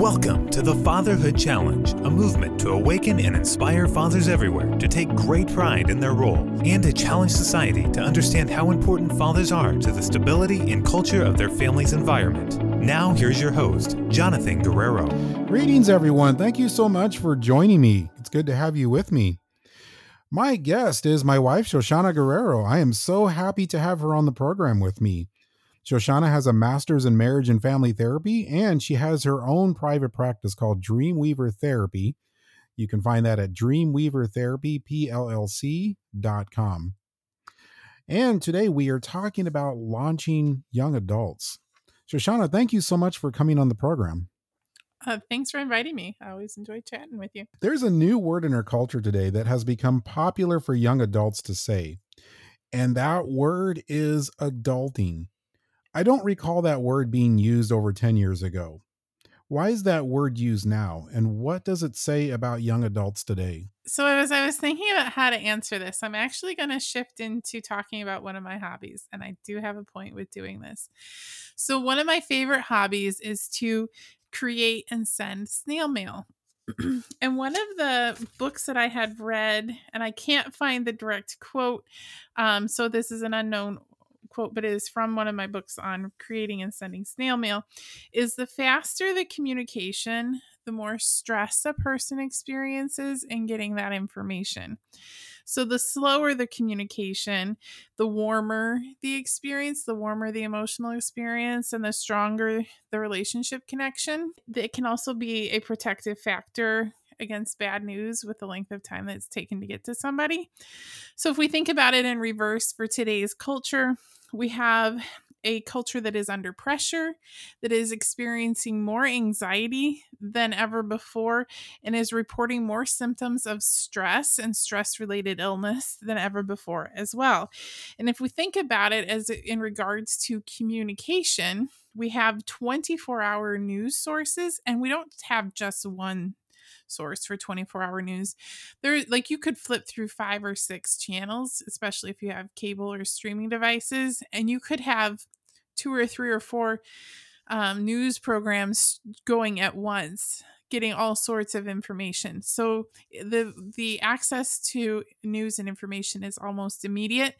Welcome to the Fatherhood Challenge, a movement to awaken and inspire fathers everywhere to take great pride in their role and to challenge society to understand how important fathers are to the stability and culture of their family's environment. Now, here's your host, Jonathan Guerrero. Greetings, everyone. Thank you so much for joining me. It's good to have you with me. My guest is my wife, Shoshannah Guerrero. I am so happy to have her on the program with me. Shoshannah has a master's in marriage and family therapy, and she has her own private practice called Dreamweaver Therapy. You can find that at dreamweavertherapypllc.com. And today we are talking about launching young adults. Shoshannah, thank you so much for coming on the program. Uh, thanks for inviting me. I always enjoy chatting with you. There's a new word in our culture today that has become popular for young adults to say, and that word is adulting. I don't recall that word being used over 10 years ago. Why is that word used now? And what does it say about young adults today? So, as I was thinking about how to answer this, I'm actually going to shift into talking about one of my hobbies. And I do have a point with doing this. So, one of my favorite hobbies is to create and send snail mail. and one of the books that I had read, and I can't find the direct quote, um, so this is an unknown quote, but it is from one of my books on creating and sending snail mail, is the faster the communication, the more stress a person experiences in getting that information. So, the slower the communication, the warmer the experience, the warmer the emotional experience, and the stronger the relationship connection. It can also be a protective factor against bad news with the length of time that it's taken to get to somebody. So, if we think about it in reverse for today's culture, we have a culture that is under pressure, that is experiencing more anxiety than ever before, and is reporting more symptoms of stress and stress related illness than ever before as well. And if we think about it as in regards to communication, we have 24 hour news sources, and we don't have just one source for 24 hour news. There, like, you could flip through five or six channels, especially if you have cable or streaming devices, and you could have two or three or four um, news programs going at once getting all sorts of information. So the the access to news and information is almost immediate.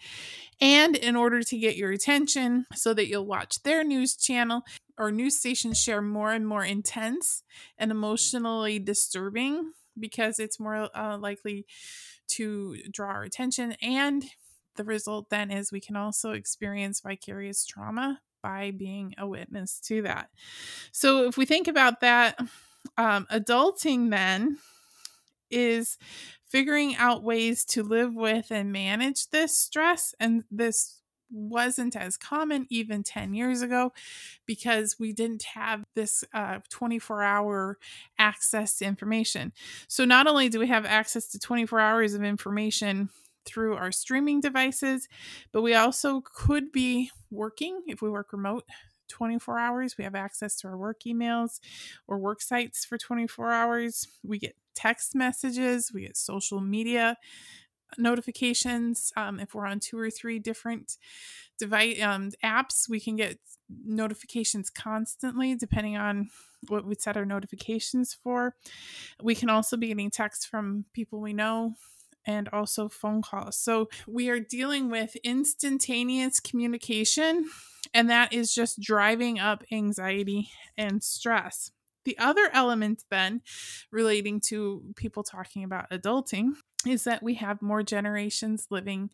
And in order to get your attention so that you'll watch their news channel or news stations share more and more intense and emotionally disturbing because it's more uh, likely to draw our attention and the result then is we can also experience vicarious trauma by being a witness to that. So if we think about that um, adulting then is figuring out ways to live with and manage this stress and this wasn't as common even 10 years ago because we didn't have this uh, 24 hour access to information. So, not only do we have access to 24 hours of information through our streaming devices, but we also could be working if we work remote 24 hours. We have access to our work emails or work sites for 24 hours. We get text messages, we get social media notifications. Um, if we're on two or three different device um, apps, we can get notifications constantly, depending on what we set our notifications for. We can also be getting texts from people we know and also phone calls. So we are dealing with instantaneous communication and that is just driving up anxiety and stress. The other element, then, relating to people talking about adulting, is that we have more generations living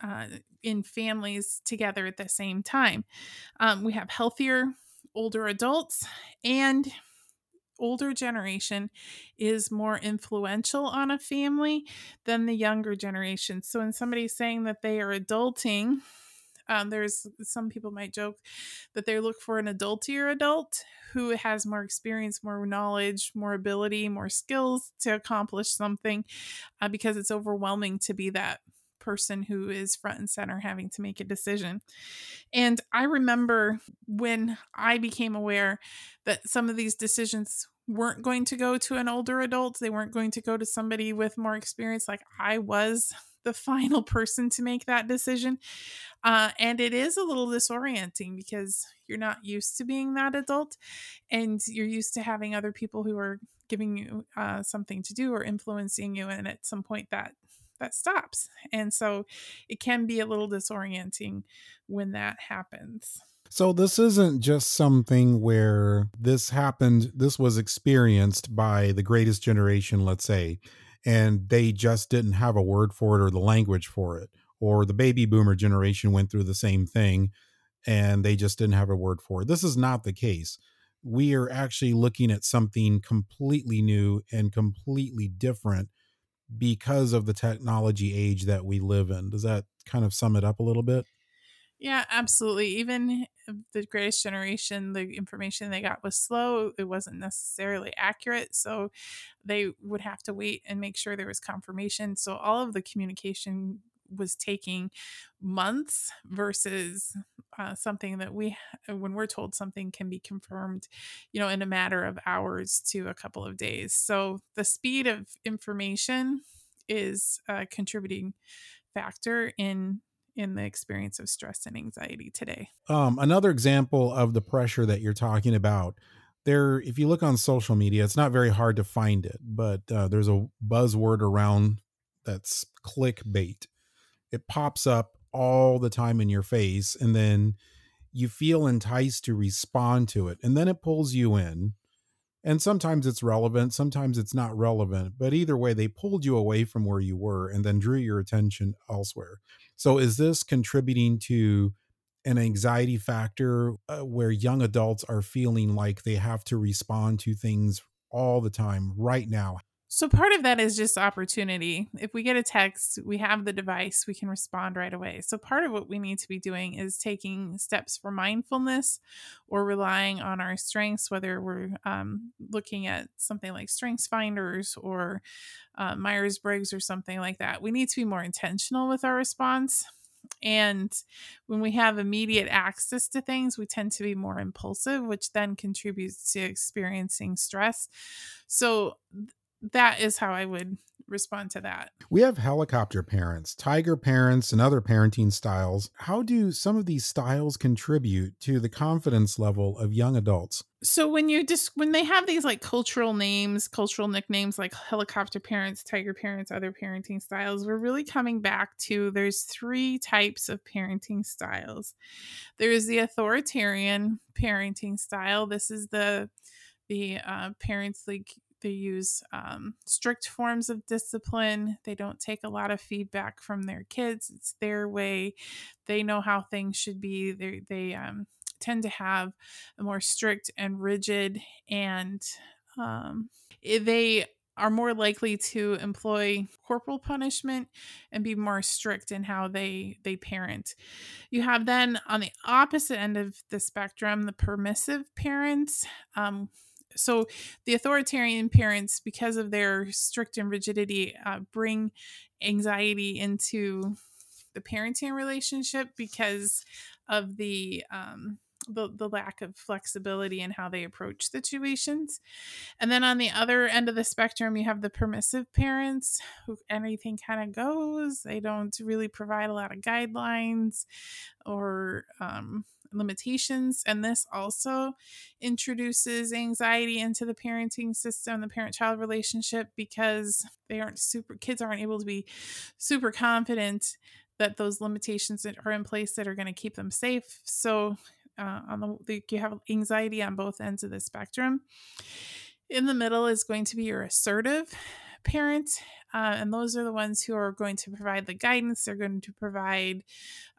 uh, in families together at the same time. Um, we have healthier older adults, and older generation is more influential on a family than the younger generation. So, when somebody's saying that they are adulting, um, there's some people might joke that they look for an adultier adult who has more experience, more knowledge, more ability, more skills to accomplish something uh, because it's overwhelming to be that person who is front and center having to make a decision. And I remember when I became aware that some of these decisions weren't going to go to an older adult, they weren't going to go to somebody with more experience like I was the final person to make that decision. Uh, and it is a little disorienting because you're not used to being that adult and you're used to having other people who are giving you uh, something to do or influencing you. And at some point that that stops. And so it can be a little disorienting when that happens. So this isn't just something where this happened, this was experienced by the greatest generation, let's say, and they just didn't have a word for it or the language for it. Or the baby boomer generation went through the same thing and they just didn't have a word for it. This is not the case. We are actually looking at something completely new and completely different because of the technology age that we live in. Does that kind of sum it up a little bit? Yeah, absolutely. Even the greatest generation, the information they got was slow. It wasn't necessarily accurate. So they would have to wait and make sure there was confirmation. So all of the communication was taking months versus uh, something that we when we're told something can be confirmed you know in a matter of hours to a couple of days so the speed of information is a contributing factor in in the experience of stress and anxiety today. Um, another example of the pressure that you're talking about, there, if you look on social media, it's not very hard to find it, but uh, there's a buzzword around that's clickbait. It pops up all the time in your face, and then you feel enticed to respond to it, and then it pulls you in and sometimes it's relevant sometimes it's not relevant but either way they pulled you away from where you were and then drew your attention elsewhere so is this contributing to an anxiety factor uh, where young adults are feeling like they have to respond to things all the time right now so part of that is just opportunity. If we get a text, we have the device, we can respond right away. So part of what we need to be doing is taking steps for mindfulness or relying on our strengths, whether we're um, looking at something like Strengths Finders or uh, Myers Briggs or something like that. We need to be more intentional with our response. And when we have immediate access to things, we tend to be more impulsive, which then contributes to experiencing stress. So, that is how I would respond to that. We have helicopter parents, tiger parents, and other parenting styles. How do some of these styles contribute to the confidence level of young adults? So when you just when they have these like cultural names, cultural nicknames like helicopter parents, tiger parents, other parenting styles, we're really coming back to there's three types of parenting styles. There's the authoritarian parenting style. This is the the uh, parents like they use um, strict forms of discipline. They don't take a lot of feedback from their kids. It's their way. They know how things should be. They they um, tend to have a more strict and rigid, and um, eh, they are more likely to employ corporal punishment and be more strict in how they they parent. You have then on the opposite end of the spectrum the permissive parents. Um, so the authoritarian parents because of their strict and rigidity uh, bring anxiety into the parenting relationship because of the um, the, the lack of flexibility in how they approach situations. And then on the other end of the spectrum, you have the permissive parents who anything kind of goes. They don't really provide a lot of guidelines or um, limitations. And this also introduces anxiety into the parenting system, the parent child relationship, because they aren't super, kids aren't able to be super confident that those limitations are in place that are going to keep them safe. So, uh, on the you have anxiety on both ends of the spectrum. In the middle is going to be your assertive parent uh, and those are the ones who are going to provide the guidance. They're going to provide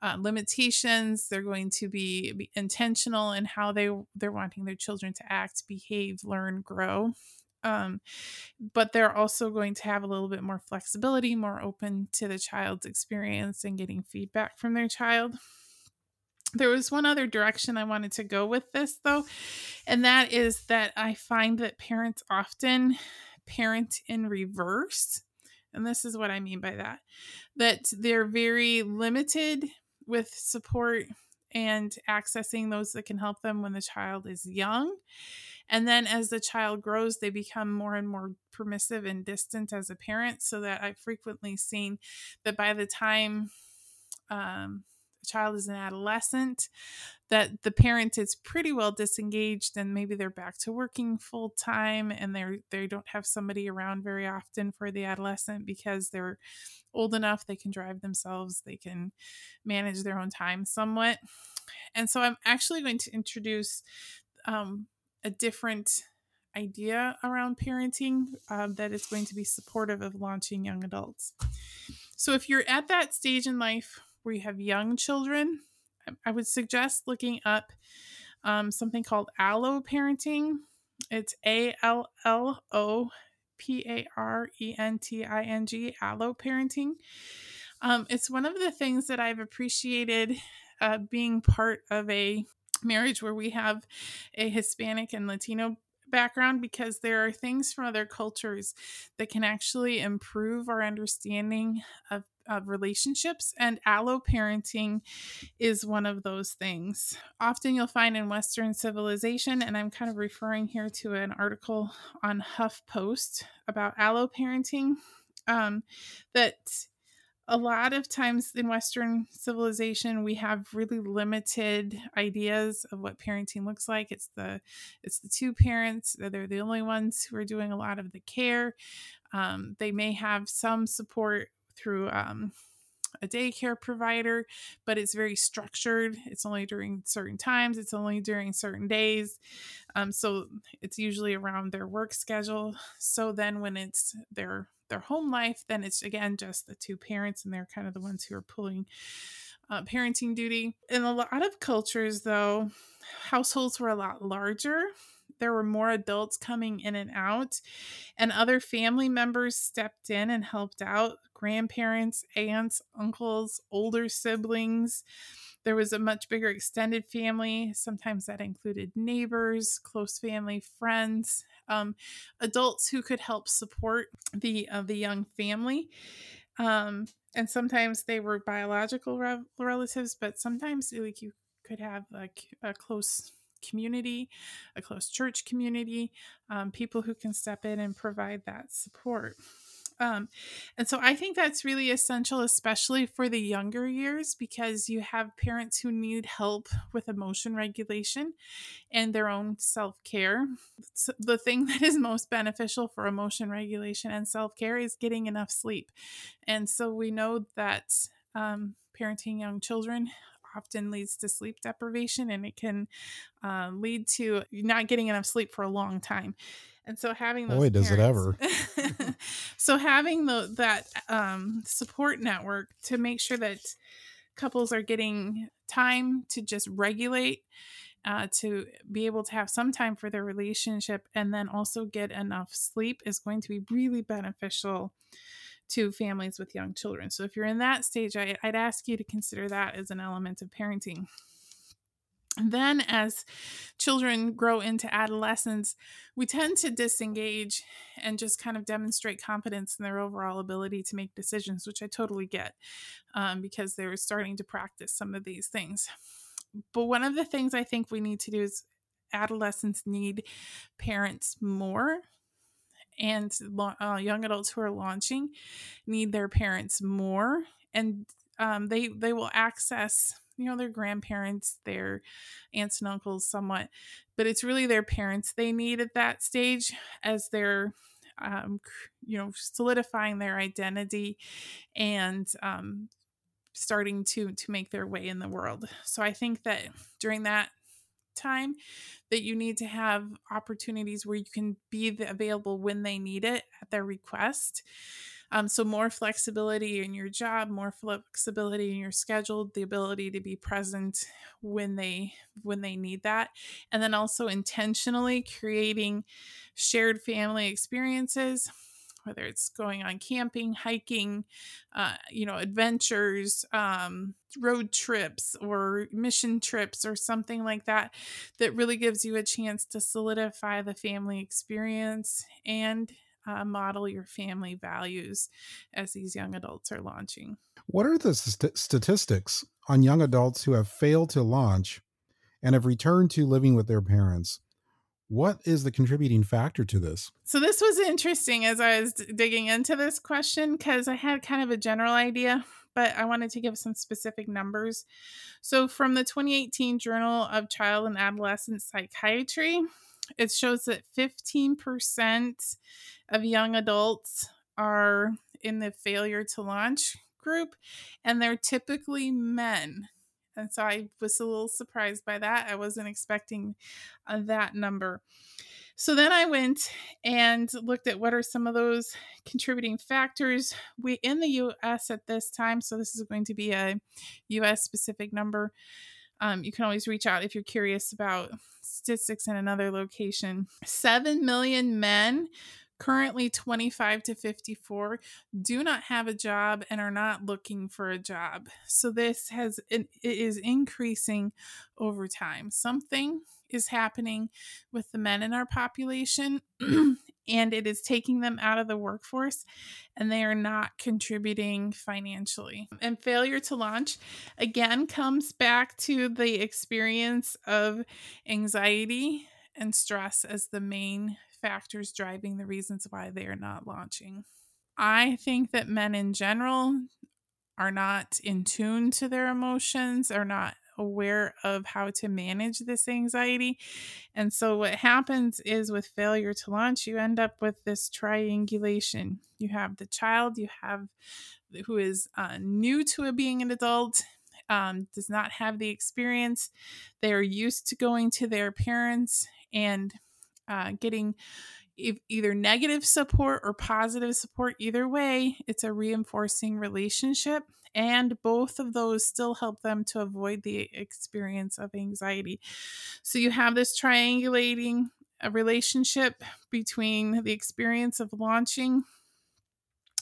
uh, limitations. They're going to be, be intentional in how they they're wanting their children to act, behave, learn, grow. Um, but they're also going to have a little bit more flexibility, more open to the child's experience and getting feedback from their child. There was one other direction I wanted to go with this, though, and that is that I find that parents often parent in reverse. And this is what I mean by that that they're very limited with support and accessing those that can help them when the child is young. And then as the child grows, they become more and more permissive and distant as a parent, so that I've frequently seen that by the time um, child is an adolescent, that the parent is pretty well disengaged and maybe they're back to working full time and they're they don't have somebody around very often for the adolescent because they're old enough they can drive themselves they can manage their own time somewhat. And so i'm actually going to introduce um, a different idea around parenting um, that is going to be supportive of launching young adults. So if you're at that stage in life where you have young children I would suggest looking up um, something called allo parenting. It's A L L O P A R E N T I N G, allo parenting. Um, it's one of the things that I've appreciated uh, being part of a marriage where we have a Hispanic and Latino background because there are things from other cultures that can actually improve our understanding of of relationships, and allo parenting is one of those things. Often you'll find in Western civilization, and I'm kind of referring here to an article on HuffPost about allo parenting, um, that a lot of times in Western civilization, we have really limited ideas of what parenting looks like. It's the it's the two parents; they're the only ones who are doing a lot of the care. Um, they may have some support through um, a daycare provider, but it's very structured. It's only during certain times, it's only during certain days. Um, so it's usually around their work schedule. So then when it's their their home life, then it's again just the two parents, and they're kind of the ones who are pulling uh, parenting duty. In a lot of cultures, though, households were a lot larger there were more adults coming in and out, and other family members stepped in and helped out grandparents, aunts, uncles, older siblings. There was a much bigger extended family. Sometimes that included neighbors, close family, friends, um, adults who could help support the uh, the young family. Um, and sometimes they were biological re- relatives, but sometimes like you could have like a close community, a close church community, um, people who can step in and provide that support. Um, and so I think that's really essential, especially for the younger years, because you have parents who need help with emotion regulation and their own self care. So the thing that is most beneficial for emotion regulation and self care is getting enough sleep. And so we know that um, parenting young children often leads to sleep deprivation and it can uh, lead to not getting enough sleep for a long time. And so having those boy does it ever. so having the that um, support network to make sure that couples are getting time to just regulate uh, to be able to have some time for their relationship and then also get enough sleep is going to be really beneficial to families with young children. So if you're in that stage, I, would ask you to consider that as an element of parenting. then, as children grow into adolescence, we tend to disengage and just kind of demonstrate confidence in their overall ability to make decisions, which I totally get um, because they're starting to practice some of these things. But one of the things I think we need to do is adolescents need parents more and uh, young adults who are launching need their parents more and um, they they will access you know their grandparents their aunts and uncles somewhat but it's really their parents they need at that stage as they're um, you know solidifying their identity and um, starting to to make their way in the world. So i think that during that time that you need to have opportunities where you can be available when they need it at their request. Um, so more flexibility in your job, more flexibility in your schedule, the ability to be present when they when they need that, and then also intentionally creating shared family experiences whether it's going on camping, hiking, uh, you know, adventures, um, road trips, or mission trips, or something like that, that really gives you a chance to solidify the family experience and uh, model your family values as these young adults are launching. What are the st- statistics on young adults who have failed to launch and have returned to living with their parents? What is the contributing factor to this? So, this was interesting as I was digging into this question because I had kind of a general idea, but I wanted to give some specific numbers. So, from the 2018 Journal of Child and Adolescent Psychiatry, it shows that 15% of young adults are in the failure to launch group, and they're typically men. And so I was a little surprised by that. I wasn't expecting uh, that number. So then I went and looked at what are some of those contributing factors. We in the US at this time, so this is going to be a US specific number. Um, you can always reach out if you're curious about statistics in another location. 7 million men currently 25 to 54 do not have a job and are not looking for a job so this has it is increasing over time something is happening with the men in our population and it is taking them out of the workforce and they are not contributing financially. And failure to launch again comes back to the experience of anxiety and stress as the main factors driving the reasons why they are not launching. I think that men in general are not in tune to their emotions, are not aware of how to manage this anxiety. And so, what happens is with failure to launch, you end up with this triangulation. You have the child, you have who is uh, new to being an adult, um, does not have the experience. They are used to going to their parents and uh, getting either negative support or positive support. Either way, it's a reinforcing relationship. And both of those still help them to avoid the experience of anxiety. So you have this triangulating a relationship between the experience of launching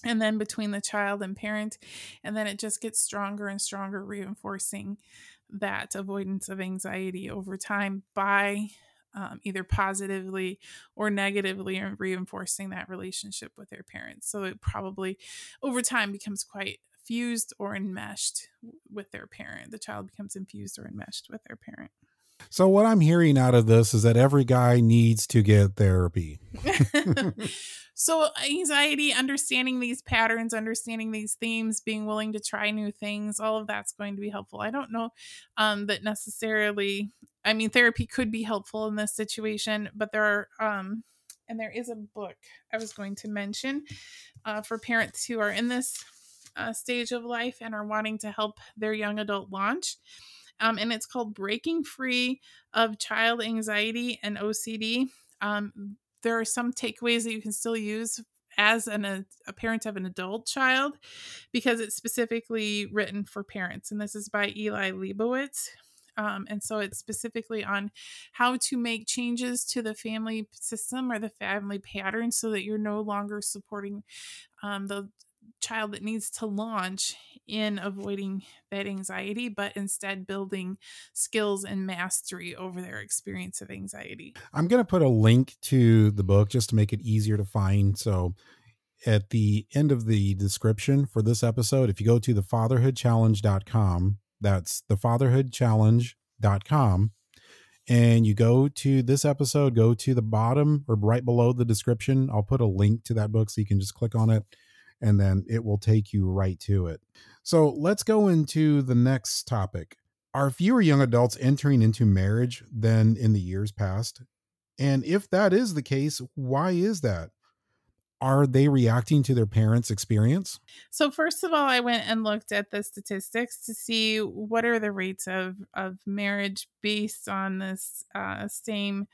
and then between the child and parent. And then it just gets stronger and stronger, reinforcing that avoidance of anxiety over time by um, either positively or negatively and reinforcing that relationship with their parents. So it probably over time becomes quite fused or enmeshed with their parent. The child becomes infused or enmeshed with their parent. So what I'm hearing out of this is that every guy needs to get therapy. so anxiety, understanding these patterns, understanding these themes, being willing to try new things, all of that's going to be helpful. I don't know um, that necessarily. I mean, therapy could be helpful in this situation, but there are. Um, and there is a book I was going to mention uh, for parents who are in this uh, stage of life and are wanting to help their young adult launch um, and it's called Breaking Free of Child Anxiety and OCD. Um, there are some takeaways that you can still use as an, a, a, parent of an adult child because it's specifically written for parents. And this is by Eli Lebowitz. Um, and so it's specifically on how to make changes to the family system or the family pattern so that you're no longer supporting um, the child that needs to launch in avoiding that anxiety, but instead building skills and mastery over their experience of anxiety. I'm going to put a link to the book just to make it easier to find. So, at the end of the description for this episode, if you go to thefatherhoodchallenge.com, that's thefatherhoodchallenge.com, and you go to this episode, go to the bottom or right below the description. I'll put a link to that book so you can just click on it and then it will take you right to it. So let's go into the next topic. Are fewer young adults entering into marriage than in the years past? And if that is the case, why is that? Are they reacting to their parents' experience? So first of all, I went and looked at the statistics to see what are the rates of of marriage based on this uh, same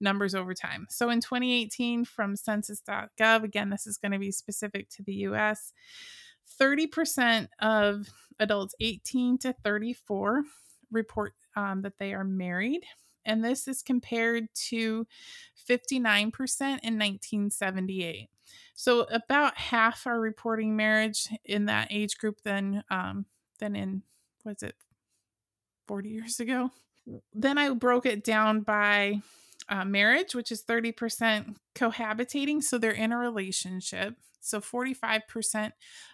numbers over time. So in 2018, from Census.gov, again, this is going to be specific to the U.S. 30% of adults 18 to 34 report um, that they are married and this is compared to 59% in 1978. So about half are reporting marriage in that age group than um, than in was it 40 years ago. Then I broke it down by uh, marriage, which is 30% cohabitating, so they're in a relationship. So 45%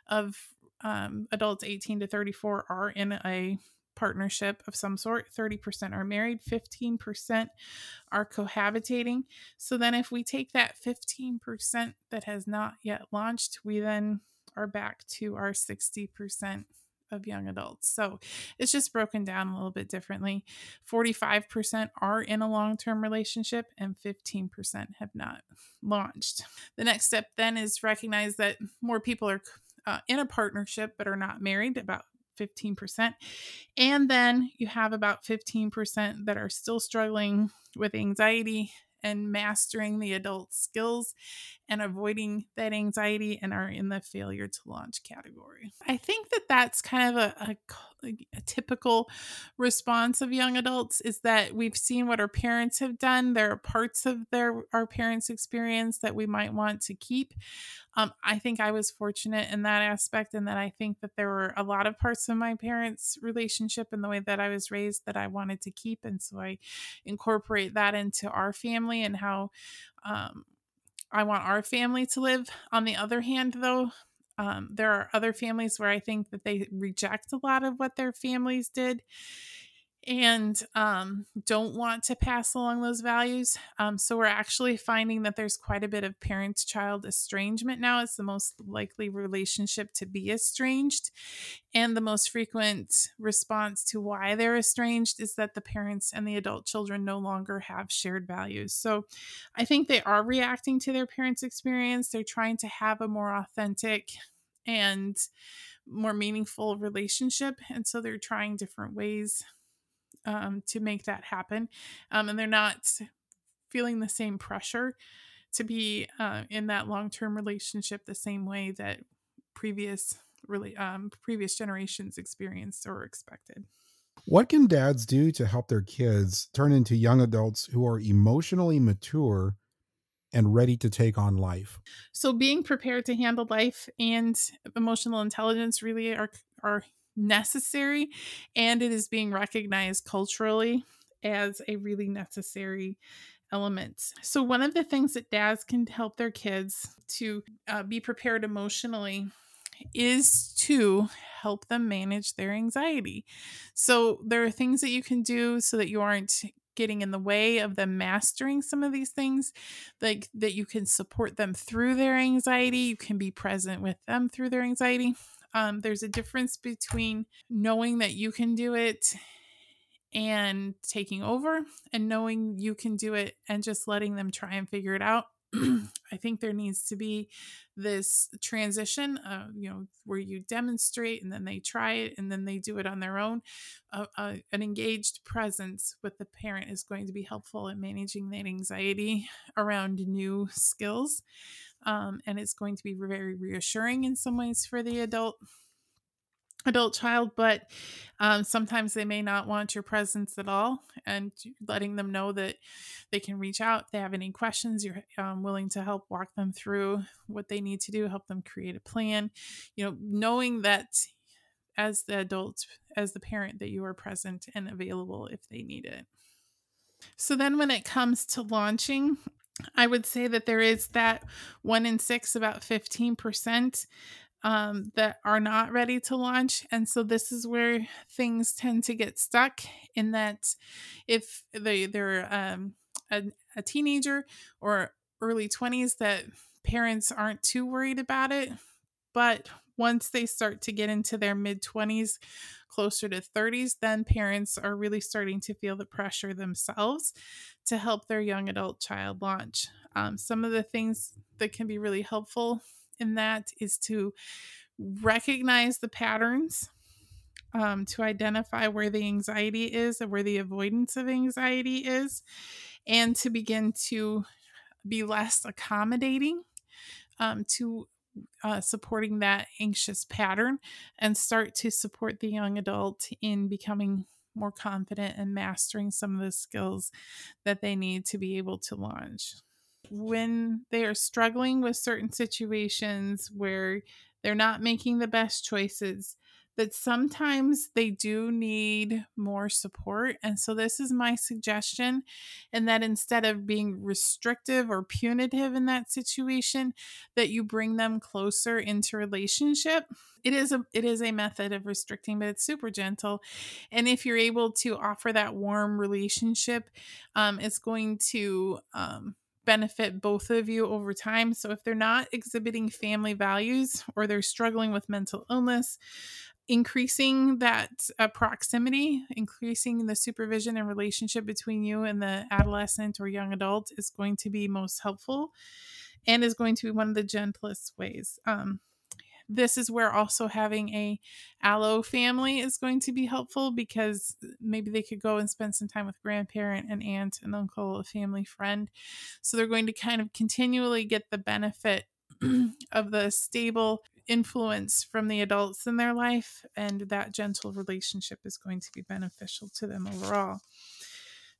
of um, adults 18 to 34 are in a partnership of some sort, 30% are married, 15% are cohabitating. So then, if we take that 15% that has not yet launched, we then are back to our 60% of young adults. So it's just broken down a little bit differently. 45% are in a long term relationship and 15% have not launched. The next step then is recognize that more people are uh, in a partnership but are not married, about 15%. And then you have about 15% that are still struggling with anxiety and mastering the adult skills and avoiding that anxiety and are in the failure to launch category. I think that that's kind of a, a, a, typical response of young adults is that we've seen what our parents have done. There are parts of their our parents' experience that we might want to keep. Um, I think I was fortunate in that aspect, and that I think that there were a lot of parts of my parents' relationship and the way that I was raised that I wanted to keep, and so I incorporate that into our family and how um, I want our family to live. On the other hand, though, um, there are other families where I think that they reject a lot of what their families did and um, don't want to pass along those values. Um, so we're actually finding that there's quite a bit of parent child estrangement now. It's the most likely relationship to be estranged. And the most frequent response to why they're estranged is that the parents and the adult children no longer have shared values. So I think they are reacting to their parents' experience. They're trying to have a more authentic and more meaningful relationship. And so they're trying different ways um, to make that happen. Um, and they're not feeling the same pressure to be uh, in that long term relationship the same way that previous really um, previous generations experienced or expected. What can dads do to help their kids turn into young adults who are emotionally mature and ready to take on life? So being prepared to handle life and emotional intelligence really are are necessary and it is being recognized culturally as a really necessary element. So, one of the things that dads can help their kids to uh, be prepared emotionally is to help them manage their anxiety. So, there are things that you can do so that you aren't getting in the way of them mastering some of these things like that you can support them through their anxiety you can be present with them through their anxiety um, there's a difference between knowing that you can do it and taking over and knowing you can do it and just letting them try and figure it out. I think there needs to be this transition, uh, you know, where you demonstrate and then they try it and then they do it on their own. Uh, uh, an engaged presence with the parent is going to be helpful in managing that anxiety around new skills um, and it's going to be very reassuring in some ways for the adult adult child but um, sometimes they may not want your presence at all and letting them know that they can reach out if they have any questions you're um, willing to help walk them through what they need to do help them create a plan. You know knowing that as the adult as the parent that you are present and available if they need it. So then when it comes to launching I would say that there is that one in six, about 15%, um, that are not ready to launch. And so this is where things tend to get stuck in that if they, they're um, a, a teenager or early 20s, that parents aren't too worried about it. But once they start to get into their mid 20s, closer to 30s, then parents are really starting to feel the pressure themselves to help their young adult child launch. Um, some of the things that can be really helpful in that is to recognize the patterns, um, to identify where the anxiety is and where the avoidance of anxiety is, and to begin to be less accommodating um, to uh, supporting that anxious pattern and start to support the young adult in becoming more confident and mastering some of the skills that they need to be able to launch. When they are struggling with certain situations where they're not making the best choices, that sometimes they do need more support. And so, this is my suggestion. And that instead of being restrictive or punitive in that situation, that you bring them closer into relationship. It is a it is a method of restricting, but it's super gentle. And if you're able to offer that warm relationship, um, it's going to um, benefit both of you over time. So if they're not exhibiting family values or they're struggling with mental illness, increasing that uh, proximity, increasing the supervision and relationship between you and the adolescent or young adult is going to be most helpful and is going to be one of the gentlest ways. Um, this is where also having a allo family is going to be helpful because maybe they could go and spend some time with grandparent and aunt and uncle a family friend so they're going to kind of continually get the benefit of the stable influence from the adults in their life, and that gentle relationship is going to be beneficial to them overall.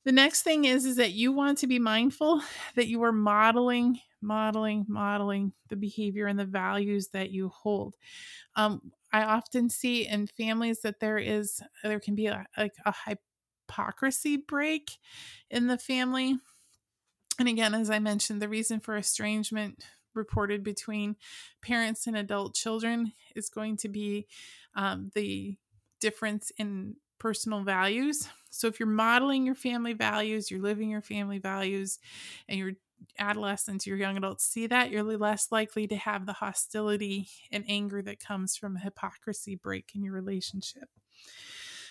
The next thing is is that you want to be mindful that you are modeling, modeling, modeling the behavior and the values that you hold. Um, I often see in families that there is there can be a, like a hypocrisy break in the family. And again, as I mentioned, the reason for estrangement reported between parents and adult children is going to be um, the difference in personal values. So if you're modeling your family values, you're living your family values, and your adolescents, your young adults see that, you're less likely to have the hostility and anger that comes from a hypocrisy break in your relationship.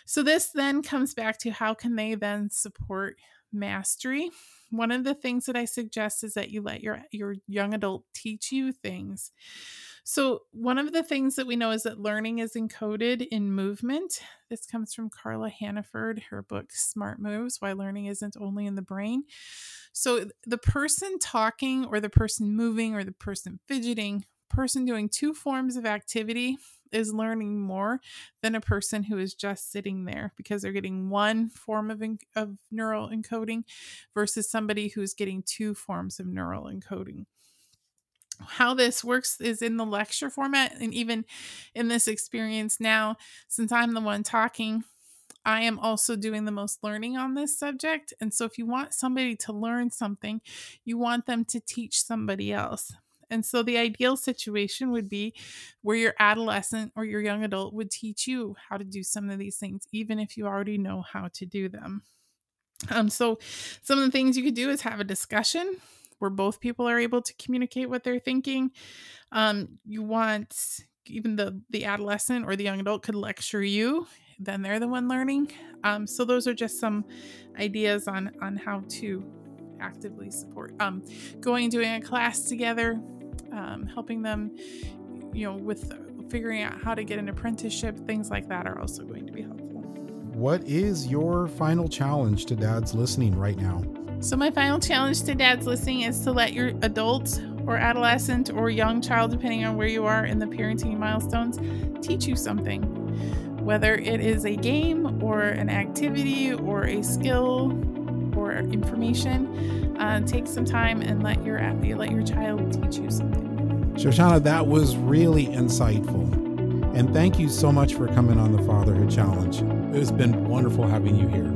So this then comes back to how can they then support mastery one of the things that I suggest is that you let your your young adult teach you things. So, one of the things that we know is that learning is encoded in movement. This comes from Carla Hannaford, her book Smart Moves Why Learning Isn't Only in the Brain. So, the person talking, or the person moving, or the person fidgeting, person doing two forms of activity is learning more than a person who is just sitting there because they're getting one form of, en- of neural encoding versus somebody who's getting two forms of neural encoding. How this works is in the lecture format and even in this experience now since i'm the one talking i am also doing the most learning on this subject. And so if you want somebody to learn something you want them to teach somebody else and so the ideal situation would be where your adolescent or your young adult would teach you how to do some of these things, even if you already know how to do them. Um, so some of the things you could do is have a discussion where both people are able to communicate what they're thinking. Um, you want even the the adolescent or the young adult could lecture you then they're the one learning um, so those are just some ideas on on how to actively support um, going doing a class together um, helping them, you know, with figuring out how to get an apprenticeship, things like that are also going to be helpful. What is your final challenge to dads listening right now? So, my final challenge to dads listening is to let your adult or adolescent or young child, depending on where you are in the parenting milestones, teach you something. Whether it is a game or an activity or a skill or information, uh, take some time and let your let your child teach you something. Shoshannah, that was really insightful. And thank you so much for coming on the Fatherhood Challenge. It has been wonderful having you here.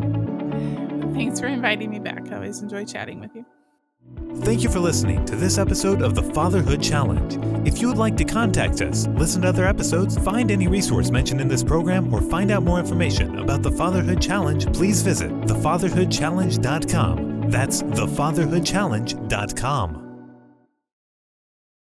Thanks for inviting me back. I always enjoy chatting with you. Thank you for listening to this episode of the Fatherhood Challenge. If you would like to contact us, listen to other episodes, find any resource mentioned in this program, or find out more information about the Fatherhood Challenge, please visit thefatherhoodchallenge.com. That's thefatherhoodchallenge.com.